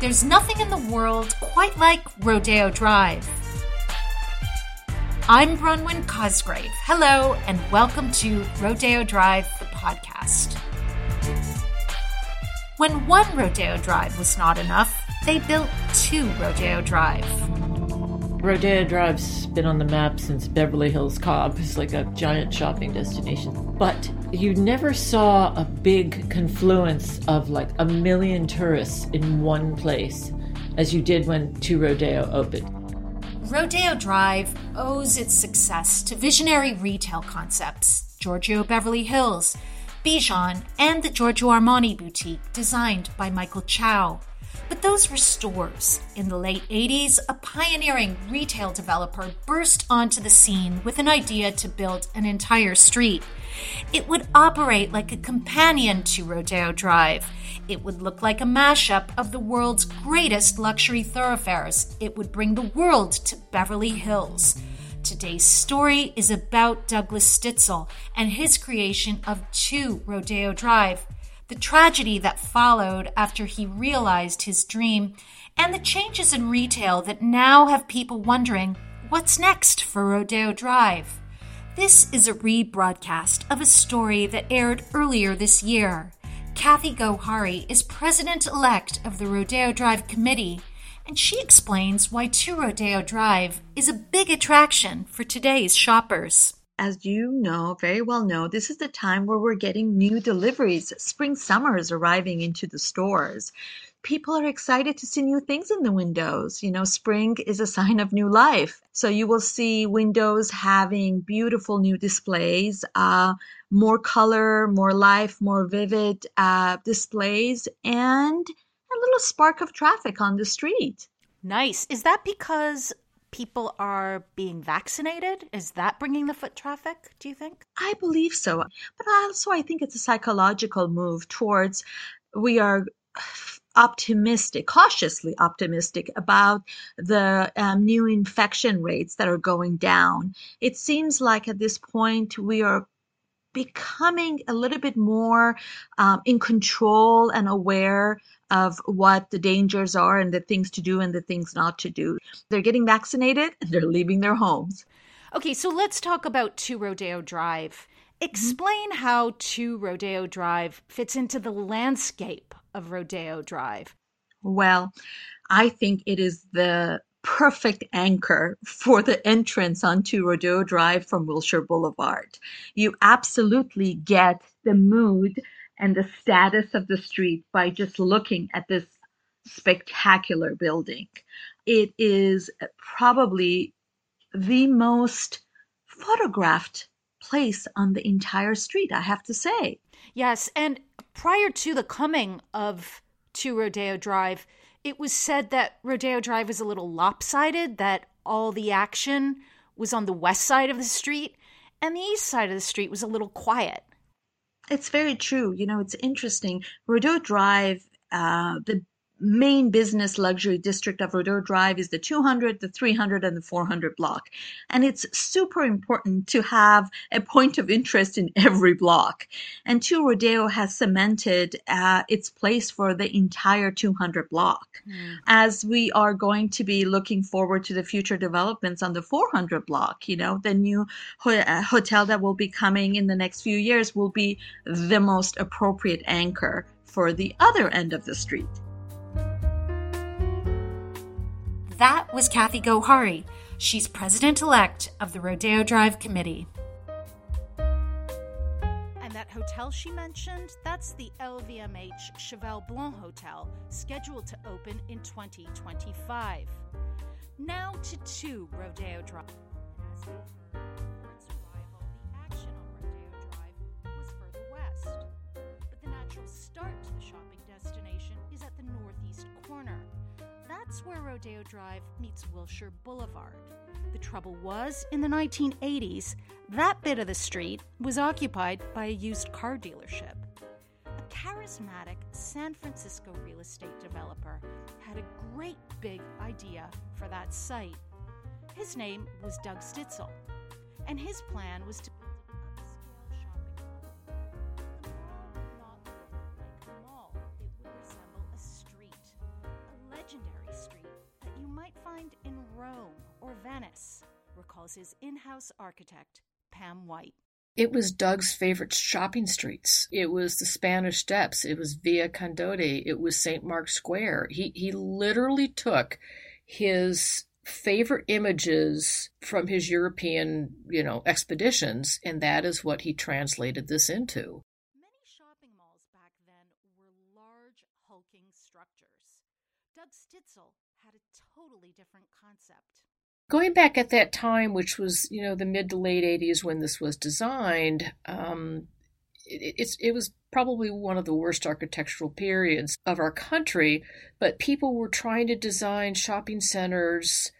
There's nothing in the world quite like Rodeo Drive. I'm Bronwyn Cosgrave. Hello, and welcome to Rodeo Drive, the podcast. When one Rodeo Drive was not enough, they built two Rodeo Drive. Rodeo Drive's been on the map since Beverly Hills Cop. It's like a giant shopping destination. But you never saw a big confluence of like a million tourists in one place as you did when Two Rodeo opened. Rodeo Drive owes its success to visionary retail concepts Giorgio Beverly Hills, Bijan, and the Giorgio Armani boutique designed by Michael Chow. But those were stores. In the late 80s, a pioneering retail developer burst onto the scene with an idea to build an entire street. It would operate like a companion to Rodeo Drive. It would look like a mashup of the world's greatest luxury thoroughfares. It would bring the world to Beverly Hills. Today's story is about Douglas Stitzel and his creation of 2 Rodeo Drive the tragedy that followed after he realized his dream, and the changes in retail that now have people wondering what's next for Rodeo Drive. This is a rebroadcast of a story that aired earlier this year. Kathy Gohari is president elect of the Rodeo Drive Committee, and she explains why Two Rodeo Drive is a big attraction for today's shoppers as you know, very well know, this is the time where we're getting new deliveries. Spring, summer is arriving into the stores. People are excited to see new things in the windows. You know, spring is a sign of new life. So you will see windows having beautiful new displays, uh, more color, more life, more vivid uh, displays, and a little spark of traffic on the street. Nice. Is that because people are being vaccinated? Is that bringing the foot traffic, do you think? I believe so. But also, I think it's a psychological move towards we are optimistic, cautiously optimistic about the um, new infection rates that are going down. It seems like at this point we are becoming a little bit more um, in control and aware of what the dangers are and the things to do and the things not to do. They're getting vaccinated and they're leaving their homes. Okay, so let's talk about Two Rodeo Drive. Explain mm-hmm. how Two Rodeo Drive fits into the landscape of Rodeo Drive. Well, I think it is the perfect anchor for the entrance onto Rodeo Drive from Wilshire Boulevard. You absolutely get the mood and the status of the street by just looking at this spectacular building. It is probably the most photographed place on the entire street, I have to say. Yes, and prior to the coming of Two Rodeo Drive, it was said that Rodeo Drive was a little lopsided, that all the action was on the west side of the street, and the east side of the street was a little quiet. It's very true. You know, it's interesting. Rodeo Drive, uh, the main business luxury district of Rodeo Drive is the 200, the 300, and the 400 block. And it's super important to have a point of interest in every block. And Two Rodeo has cemented uh, its place for the entire 200 block. Mm. As we are going to be looking forward to the future developments on the 400 block, you know, the new ho- uh, hotel that will be coming in the next few years will be the most appropriate anchor for the other end of the street. That was Kathy Gohari. She's president elect of the Rodeo Drive Committee. And that hotel she mentioned, that's the LVMH Cheval Blanc Hotel, scheduled to open in 2025. Now to 2 Rodeo Drive. Where Rodeo Drive meets Wilshire Boulevard. The trouble was, in the 1980s, that bit of the street was occupied by a used car dealership. A charismatic San Francisco real estate developer had a great big idea for that site. His name was Doug Stitzel, and his plan was to Venice, recalls his in house architect, Pam White. It was Doug's favorite shopping streets. It was the Spanish Steps. It was Via Condotti. It was St. Mark's Square. He he literally took his favorite images from his European, you know, expeditions, and that is what he translated this into. Many shopping malls back then were large, hulking structures. Doug Stitzel had a totally different concept. Going back at that time, which was, you know, the mid to late 80s when this was designed, um, it, it was probably one of the worst architectural periods of our country, but people were trying to design shopping centers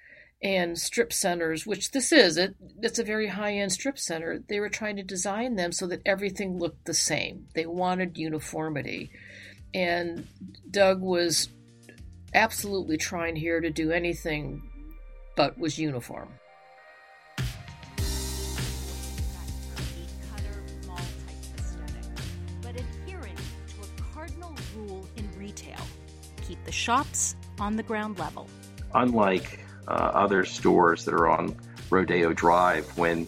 and strip centers, which this is. It, it's a very high end strip center. They were trying to design them so that everything looked the same. They wanted uniformity. And Doug was absolutely trying here to do anything but was uniform. keep the shops on the ground level. Unlike uh, other stores that are on Rodeo Drive, when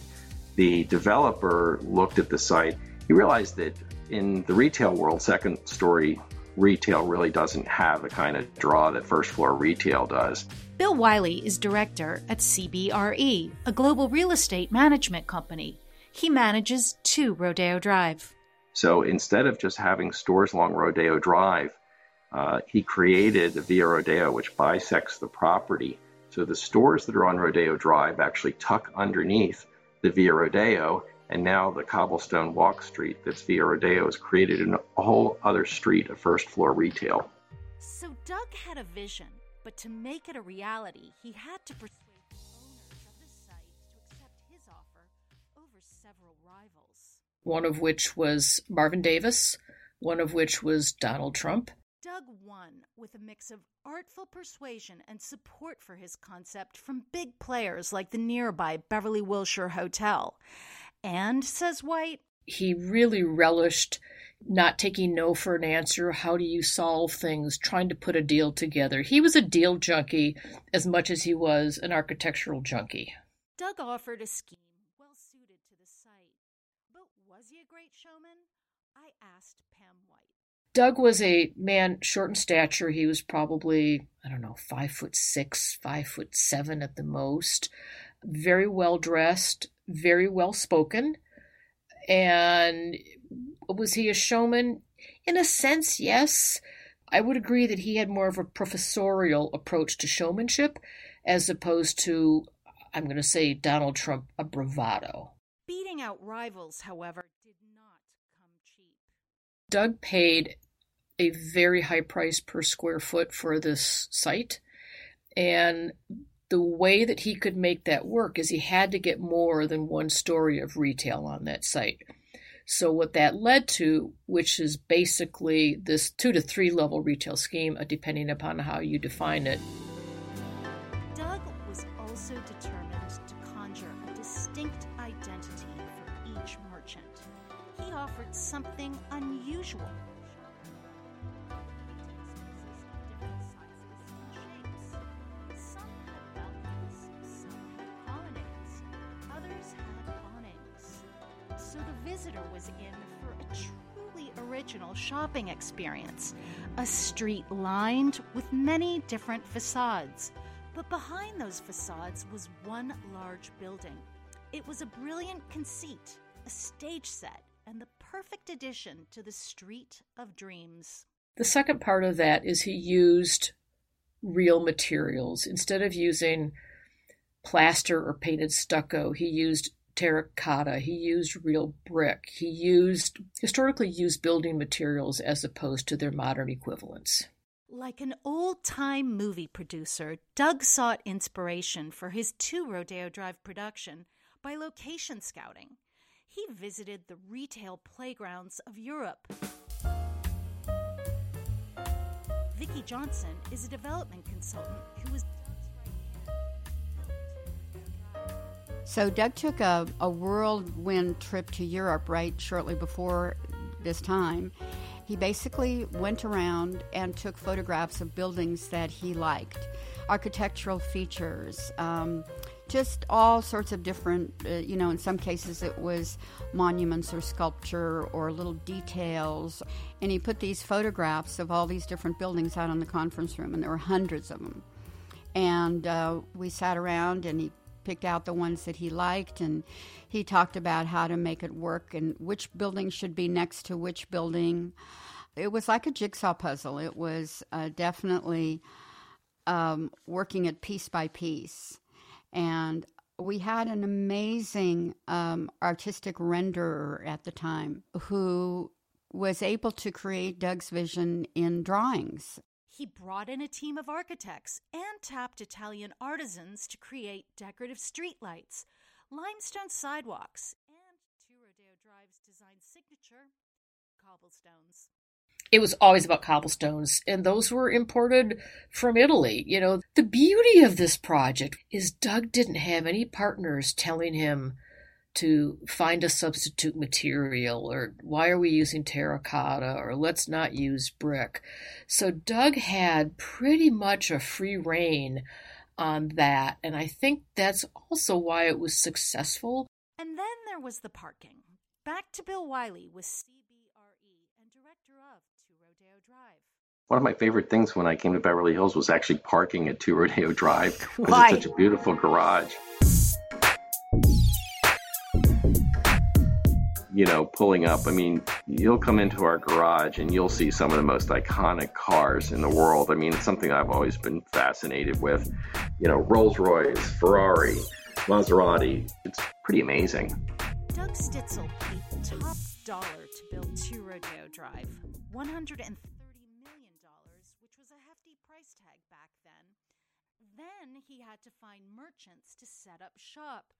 the developer looked at the site, he realized that in the retail world, second story retail really doesn't have the kind of draw that first floor retail does. Bill Wiley is director at CBRE, a global real estate management company. He manages two Rodeo Drive. So instead of just having stores along Rodeo Drive, uh, he created the Via Rodeo, which bisects the property. So the stores that are on Rodeo Drive actually tuck underneath the Via Rodeo and now the cobblestone walk street that's Via Rodeo has created a whole other street of first floor retail. So Doug had a vision, but to make it a reality, he had to persuade the owners of the site to accept his offer over several rivals. One of which was Marvin Davis, one of which was Donald Trump. Doug won with a mix of artful persuasion and support for his concept from big players like the nearby Beverly Wilshire Hotel. And, says White, he really relished not taking no for an answer. How do you solve things? Trying to put a deal together. He was a deal junkie as much as he was an architectural junkie. Doug offered a scheme well suited to the site. But was he a great showman? I asked Pam White. Doug was a man short in stature. He was probably, I don't know, five foot six, five foot seven at the most. Very well dressed, very well spoken. And was he a showman? In a sense, yes. I would agree that he had more of a professorial approach to showmanship as opposed to, I'm going to say, Donald Trump, a bravado. Beating out rivals, however, did not come cheap. Doug paid a very high price per square foot for this site. And the way that he could make that work is he had to get more than one story of retail on that site. So, what that led to, which is basically this two to three level retail scheme, uh, depending upon how you define it. Doug was also determined to conjure a distinct identity for each merchant. He offered something unusual visitor was in for a truly original shopping experience. A street lined with many different facades. But behind those facades was one large building. It was a brilliant conceit, a stage set, and the perfect addition to the Street of Dreams. The second part of that is he used real materials. Instead of using plaster or painted stucco, he used terracotta. He used real brick. He used historically used building materials as opposed to their modern equivalents. Like an old time movie producer, Doug sought inspiration for his two Rodeo Drive production by location scouting. He visited the retail playgrounds of Europe. Vicki Johnson is a development consultant who was So Doug took a, a whirlwind trip to Europe right shortly before this time. He basically went around and took photographs of buildings that he liked, architectural features, um, just all sorts of different, uh, you know, in some cases it was monuments or sculpture or little details. And he put these photographs of all these different buildings out in the conference room, and there were hundreds of them. And uh, we sat around and he picked out the ones that he liked and he talked about how to make it work and which building should be next to which building. It was like a jigsaw puzzle. It was uh, definitely um, working it piece by piece. And we had an amazing um, artistic renderer at the time who was able to create Doug's vision in drawings. He brought in a team of architects and tapped Italian artisans to create decorative streetlights, limestone sidewalks, and Two Rodeo Drive's design signature, cobblestones it was always about cobblestones, and those were imported from Italy. You know, the beauty of this project is Doug didn't have any partners telling him to find a substitute material or why are we using terracotta or let's not use brick. So Doug had pretty much a free reign on that, and I think that's also why it was successful. And then there was the parking. Back to Bill Wiley with CBRE and director of Two Rodeo Drive. One of my favorite things when I came to Beverly Hills was actually parking at Two Rodeo Drive because it's such a beautiful garage. You know, pulling up, I mean, you'll come into our garage and you'll see some of the most iconic cars in the world. I mean, it's something I've always been fascinated with. You know, Rolls Royce, Ferrari, Maserati. It's pretty amazing. Doug Stitzel paid top dollar to build Two Rodeo Drive. $130 million, which was a hefty price tag back then. Then he had to find merchants to set up shop.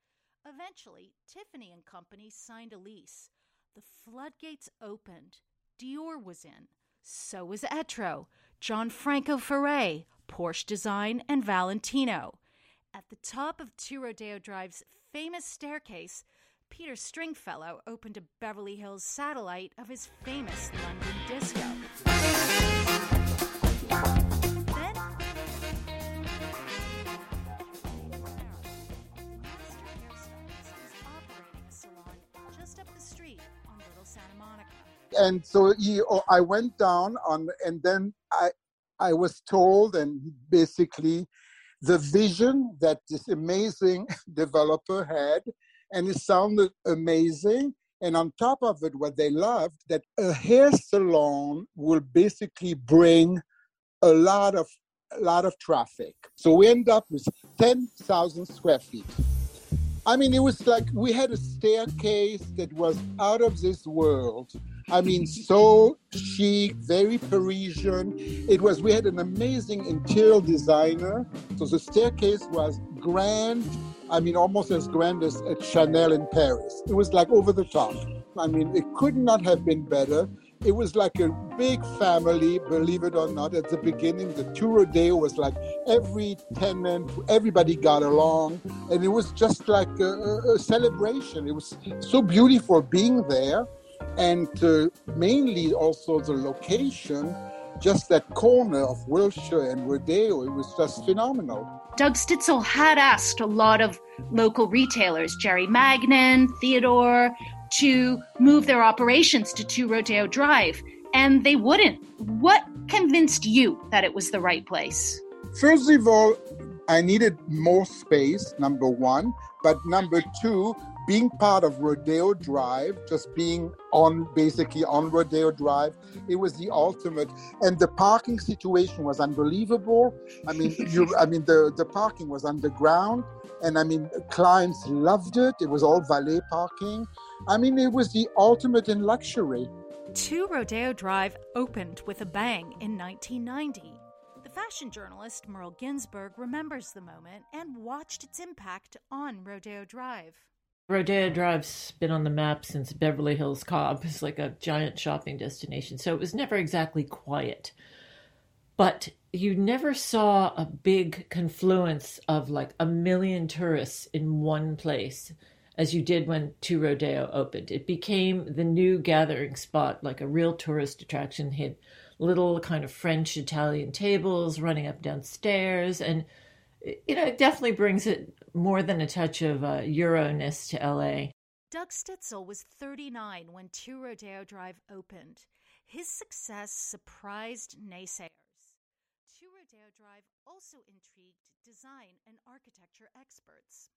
Eventually, Tiffany and Company signed a lease. The floodgates opened. Dior was in. So was Etro, Gianfranco Ferré, Porsche Design, and Valentino. At the top of Two Rodeo Drive's famous staircase, Peter Stringfellow opened a Beverly Hills satellite of his famous London disco. And so he, oh, I went down on, and then I, I was told, and basically, the vision that this amazing developer had and it sounded amazing. And on top of it, what they loved that a hair salon will basically bring a lot of a lot of traffic. So we end up with 10,000 square feet. I mean, it was like we had a staircase that was out of this world. I mean, so chic, very Parisian. It was, we had an amazing interior designer. So the staircase was grand, I mean, almost as grand as at Chanel in Paris. It was like over the top. I mean, it could not have been better. It was like a big family, believe it or not. At the beginning, the Two day was like every tenant, everybody got along, and it was just like a, a celebration. It was so beautiful being there, and uh, mainly also the location just that corner of Wilshire and Rodeo, it was just phenomenal. Doug Stitzel had asked a lot of local retailers, Jerry Magnin, Theodore, to move their operations to Two Rodeo Drive, and they wouldn't. What convinced you that it was the right place? First of all, I needed more space, number one. But number two, being part of Rodeo Drive, just being on basically on Rodeo Drive, it was the ultimate. And the parking situation was unbelievable. I mean, you, I mean, the the parking was underground, and I mean, clients loved it. It was all valet parking. I mean, it was the ultimate in luxury. Two Rodeo Drive opened with a bang in 1990. The fashion journalist Merle Ginsberg remembers the moment and watched its impact on Rodeo Drive. Rodeo Drive's been on the map since Beverly Hills Cop. is like a giant shopping destination. So it was never exactly quiet. But you never saw a big confluence of like a million tourists in one place as you did when Two Rodeo opened. It became the new gathering spot, like a real tourist attraction. Hit little kind of French Italian tables running up downstairs and you know, it definitely brings it more than a touch of uh, Euro-ness to LA. Doug Stitzel was 39 when Two Rodeo Drive opened. His success surprised naysayers. Two Rodeo Drive also intrigued design and architecture experts.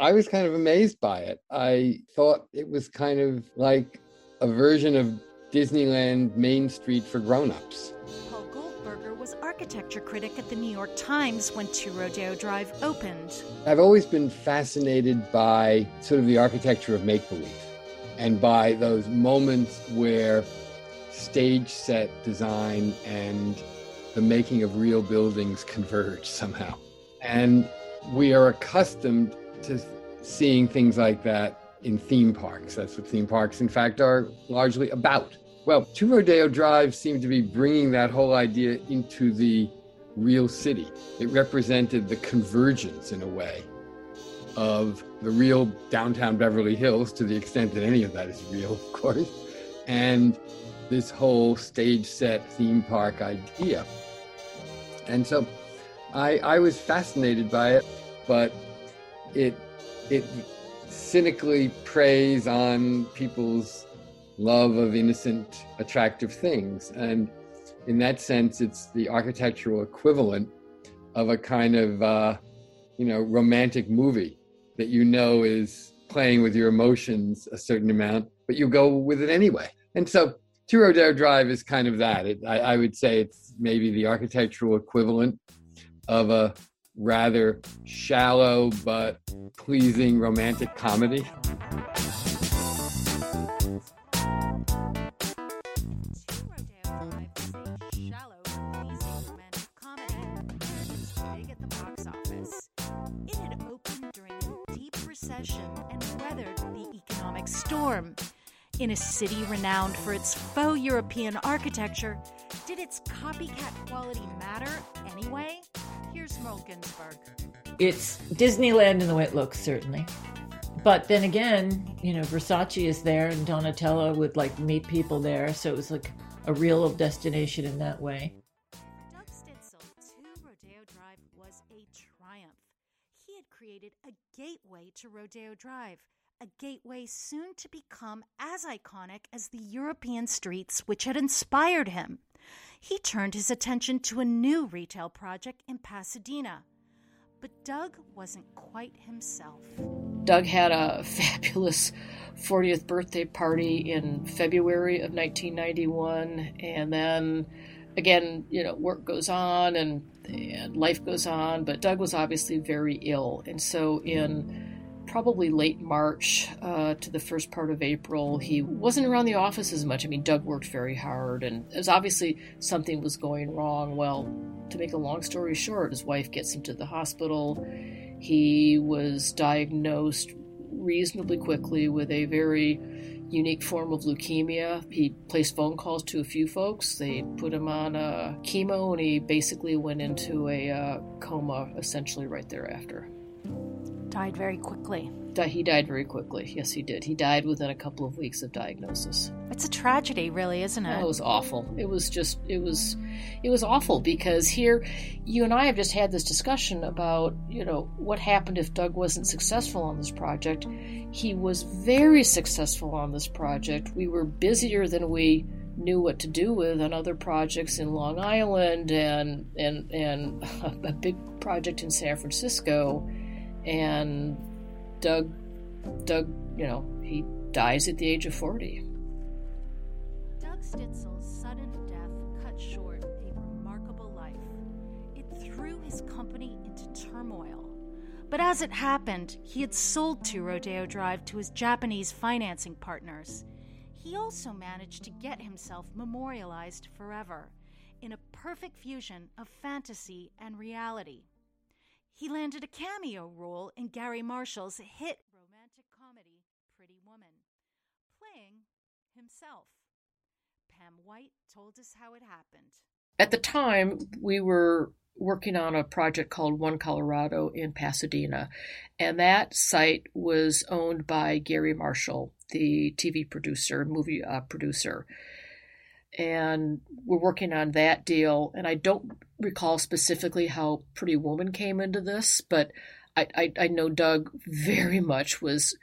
I was kind of amazed by it. I thought it was kind of like a version of Disneyland Main Street for grown-ups. Paul Was architecture critic at the New York Times when Two Rodeo Drive opened. I've always been fascinated by sort of the architecture of make-believe and by those moments where stage set design and the making of real buildings converge somehow. And we are accustomed to seeing things like that in theme parks. That's what theme parks, in fact, are largely about. Well, Two Rodeo Drive seemed to be bringing that whole idea into the real city. It represented the convergence, in a way, of the real downtown Beverly Hills, to the extent that any of that is real, of course, and this whole stage set theme park idea. And so I, I was fascinated by it, but it it cynically preys on people's love of innocent, attractive things. And in that sense, it's the architectural equivalent of a kind of, uh, you know, romantic movie that you know is playing with your emotions a certain amount, but you go with it anyway. And so Rodeo Drive is kind of that. It, I, I would say it's maybe the architectural equivalent of a rather shallow but pleasing romantic comedy. Storm. In a city renowned for its faux European architecture, did its copycat quality matter anyway? Here's Merle Ginsberg. It's Disneyland in the way it looks, certainly. But then again, you know, Versace is there and Donatella would like meet people there. So it was like a real destination in that way. Doug Stitzel, Two Rodeo Drive was a triumph. He had created a gateway to Rodeo Drive a gateway soon to become as iconic as the European streets which had inspired him. He turned his attention to a new retail project in Pasadena. But Doug wasn't quite himself. Doug had a fabulous 40th birthday party in February of 1991, and then again, you know, work goes on and, and life goes on, but Doug was obviously very ill. And so in probably late March uh, to the first part of April. He wasn't around the office as much. I mean, Doug worked very hard, and it was obviously something was going wrong. Well, to make a long story short, his wife gets him to the hospital. He was diagnosed reasonably quickly with a very unique form of leukemia. He placed phone calls to a few folks. They put him on uh, chemo, and he basically went into a uh, coma essentially right thereafter died very quickly. He died very quickly. Yes, he did. He died within a couple of weeks of diagnosis. It's a tragedy, really, isn't it? Oh, it was awful. It was just, it was, it was awful because here, you and I have just had this discussion about, you know, what happened if Doug wasn't successful on this project. He was very successful on this project. We were busier than we knew what to do with on other projects in Long Island and and and a big project in San Francisco and Doug, Doug, you know, he dies at the age of 40. Doug Stitzel's sudden death cut short a remarkable life. It threw his company into turmoil. But as it happened, he had sold Two Rodeo Drive to his Japanese financing partners. He also managed to get himself memorialized forever in a perfect fusion of fantasy and reality. He landed a cameo role in Garry Marshall's hit romantic comedy Pretty Woman, playing himself. Pam White told us how it happened. At the time, we were working on a project called One Colorado in Pasadena, and that site was owned by Garry Marshall, the TV producer, movie uh, producer. And we're working on that deal, and I don't recall specifically how Pretty Woman came into this, but I, I, I know Doug very much was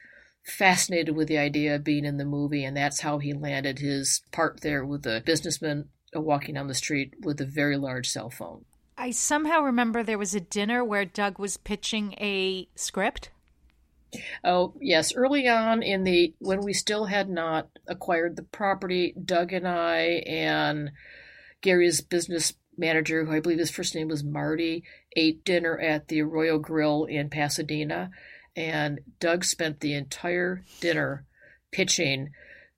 fascinated with the idea of being in the movie, and that's how he landed his part there with the businessman walking down the street with a very large cell phone. I somehow remember there was a dinner where Doug was pitching a script. Oh, yes. Early on in the, when we still had not acquired the property, Doug and I and Garry's business manager, who I believe his first name was Marty, ate dinner at the Arroyo Grill in Pasadena. And Doug spent the entire dinner pitching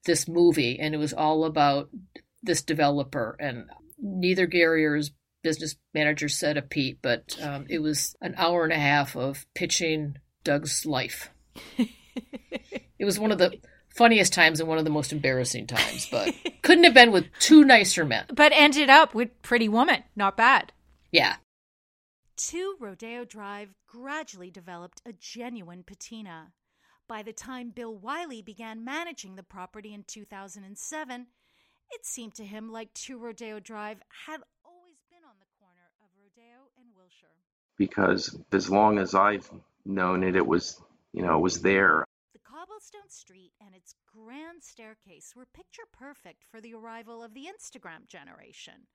this movie, and it was all about this developer. And neither Garry or his business manager said a peep, but um, it was an hour and a half of pitching Doug's life. it was one of the funniest times and one of the most embarrassing times, but couldn't have been with two nicer men. But ended up with Pretty Woman. Not bad. Yeah. Two Rodeo Drive gradually developed a genuine patina. By the time Bill Wiley began managing the property in 2007, it seemed to him like Two Rodeo Drive had always been on the corner of Rodeo and Wilshire. Because as long as I've known it, it was, you know, it was there. The cobblestone street and its grand staircase were picture perfect for the arrival of the Instagram generation.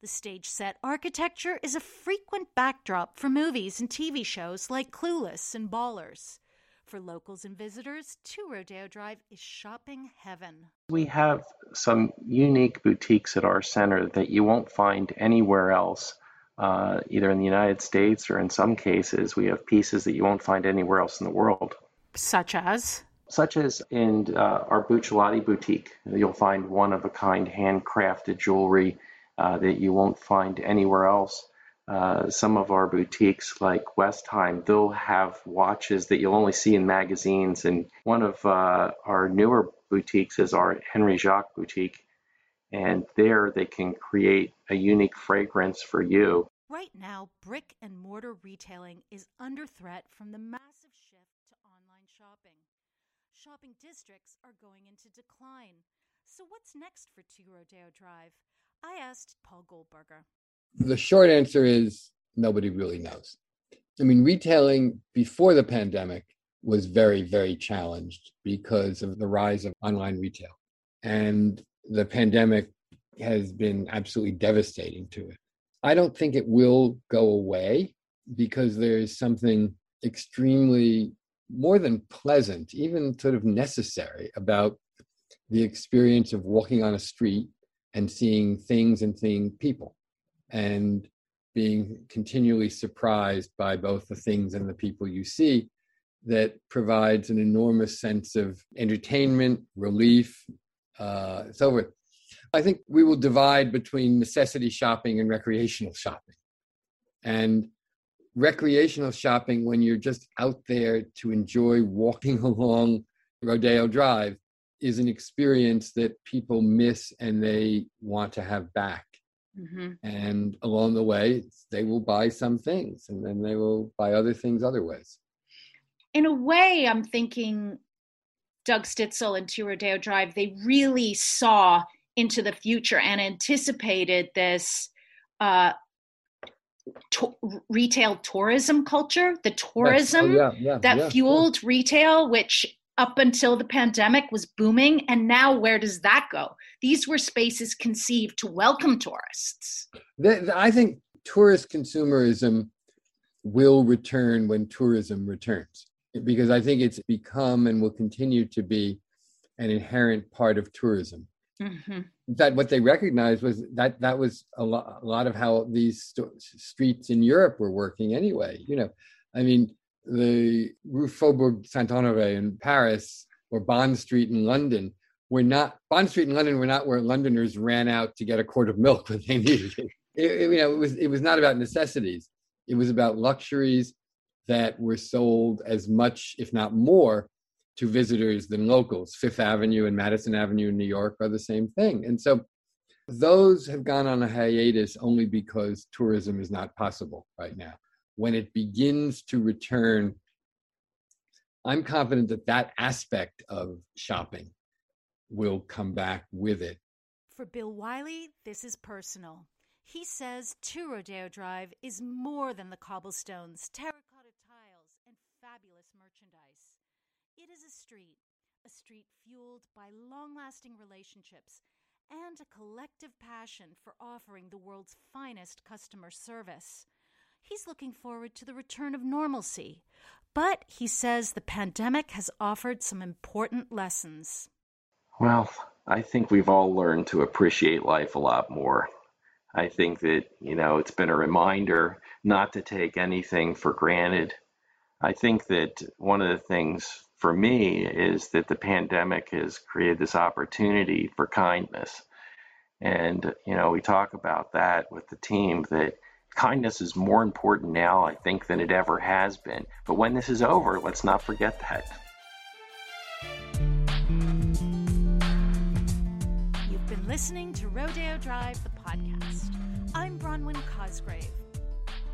The stage set architecture is a frequent backdrop for movies and TV shows like Clueless and Ballers. For locals and visitors, Two Rodeo Drive is shopping heaven. We have some unique boutiques at our center that you won't find anywhere else, uh, either in the United States or in some cases, we have pieces that you won't find anywhere else in the world. Such as? Such as in uh, our Buccellati boutique. You'll find one of a kind handcrafted jewelry uh, that you won't find anywhere else. Uh, some of our boutiques, like Westime, they'll have watches that you'll only see in magazines. And one of uh, our newer boutiques is our Henry Jacques boutique. And there they can create a unique fragrance for you. Right now, brick and mortar retailing is under threat from the massive shift to online shopping. Shopping districts are going into decline. So, what's next for Two Rodeo Drive? I asked Paul Goldberger. The short answer is nobody really knows. I mean, retailing before the pandemic was very, very challenged because of the rise of online retail. And the pandemic has been absolutely devastating to it. I don't think it will go away because there's something extremely more than pleasant, even sort of necessary about the experience of walking on a street and seeing things and seeing people and being continually surprised by both the things and the people you see that provides an enormous sense of entertainment, relief, uh, so forth. I think we will divide between necessity shopping and recreational shopping. And recreational shopping, when you're just out there to enjoy walking along Rodeo Drive, is an experience that people miss and they want to have back. Mm-hmm. And along the way, they will buy some things and then they will buy other things other ways. In a way, I'm thinking Doug Stitzel and Two Rodeo Drive, they really saw into the future and anticipated this uh, to- retail tourism culture, the tourism yes. oh, yeah, yeah, that yeah, fueled retail, which up until the pandemic was booming. And now, where does that go? These were spaces conceived to welcome tourists. I think tourist consumerism will return when tourism returns because I think it's become and will continue to be an inherent part of tourism. Mm-hmm. That what they recognized was that that was a lot, a lot of how these st- streets in Europe were working anyway. You know, I mean, the Rue Faubourg Saint Honoré in Paris or Bond Street in London were not Bond Street in London were not where Londoners ran out to get a quart of milk when they needed it. it, it you know, it was it was not about necessities. It was about luxuries that were sold as much, if not more, to visitors than locals. Fifth Avenue and Madison Avenue in New York are the same thing. And so those have gone on a hiatus only because tourism is not possible right now when it begins to return, I'm confident that that aspect of shopping will come back with it. For Bill Wiley, this is personal. He says Two Rodeo Drive is more than the cobblestones, terracotta tiles, and fabulous merchandise. It is a street, a street fueled by long lasting relationships and a collective passion for offering the world's finest customer service. He's looking forward to the return of normalcy, but he says the pandemic has offered some important lessons. Well, I think we've all learned to appreciate life a lot more. I think that, you know, it's been a reminder not to take anything for granted. I think that one of the things for me is that the pandemic has created this opportunity for kindness. And, you know, we talk about that with the team that kindness is more important now, I think, than it ever has been. But when this is over, let's not forget that. You've been listening to Rodeo Drive, the podcast. I'm Bronwyn Cosgrave.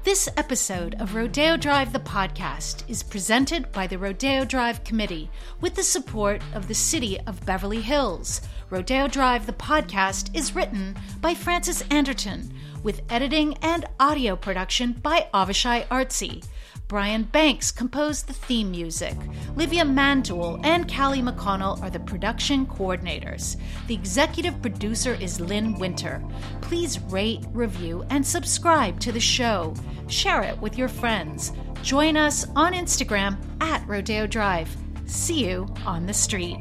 This episode of Rodeo Drive, the podcast, is presented by the Rodeo Drive Committee with the support of the City of Beverly Hills. Rodeo Drive, the podcast, is written by Frances Anderton with editing and audio production by Avishai Artsy. Brian Banks composed the theme music. Livia Mandul and Callie McConnell are the production coordinators. The executive producer is Lynn Winter. Please rate, review, and subscribe to the show. Share it with your friends. Join us on Instagram at Rodeo Drive. See you on the street.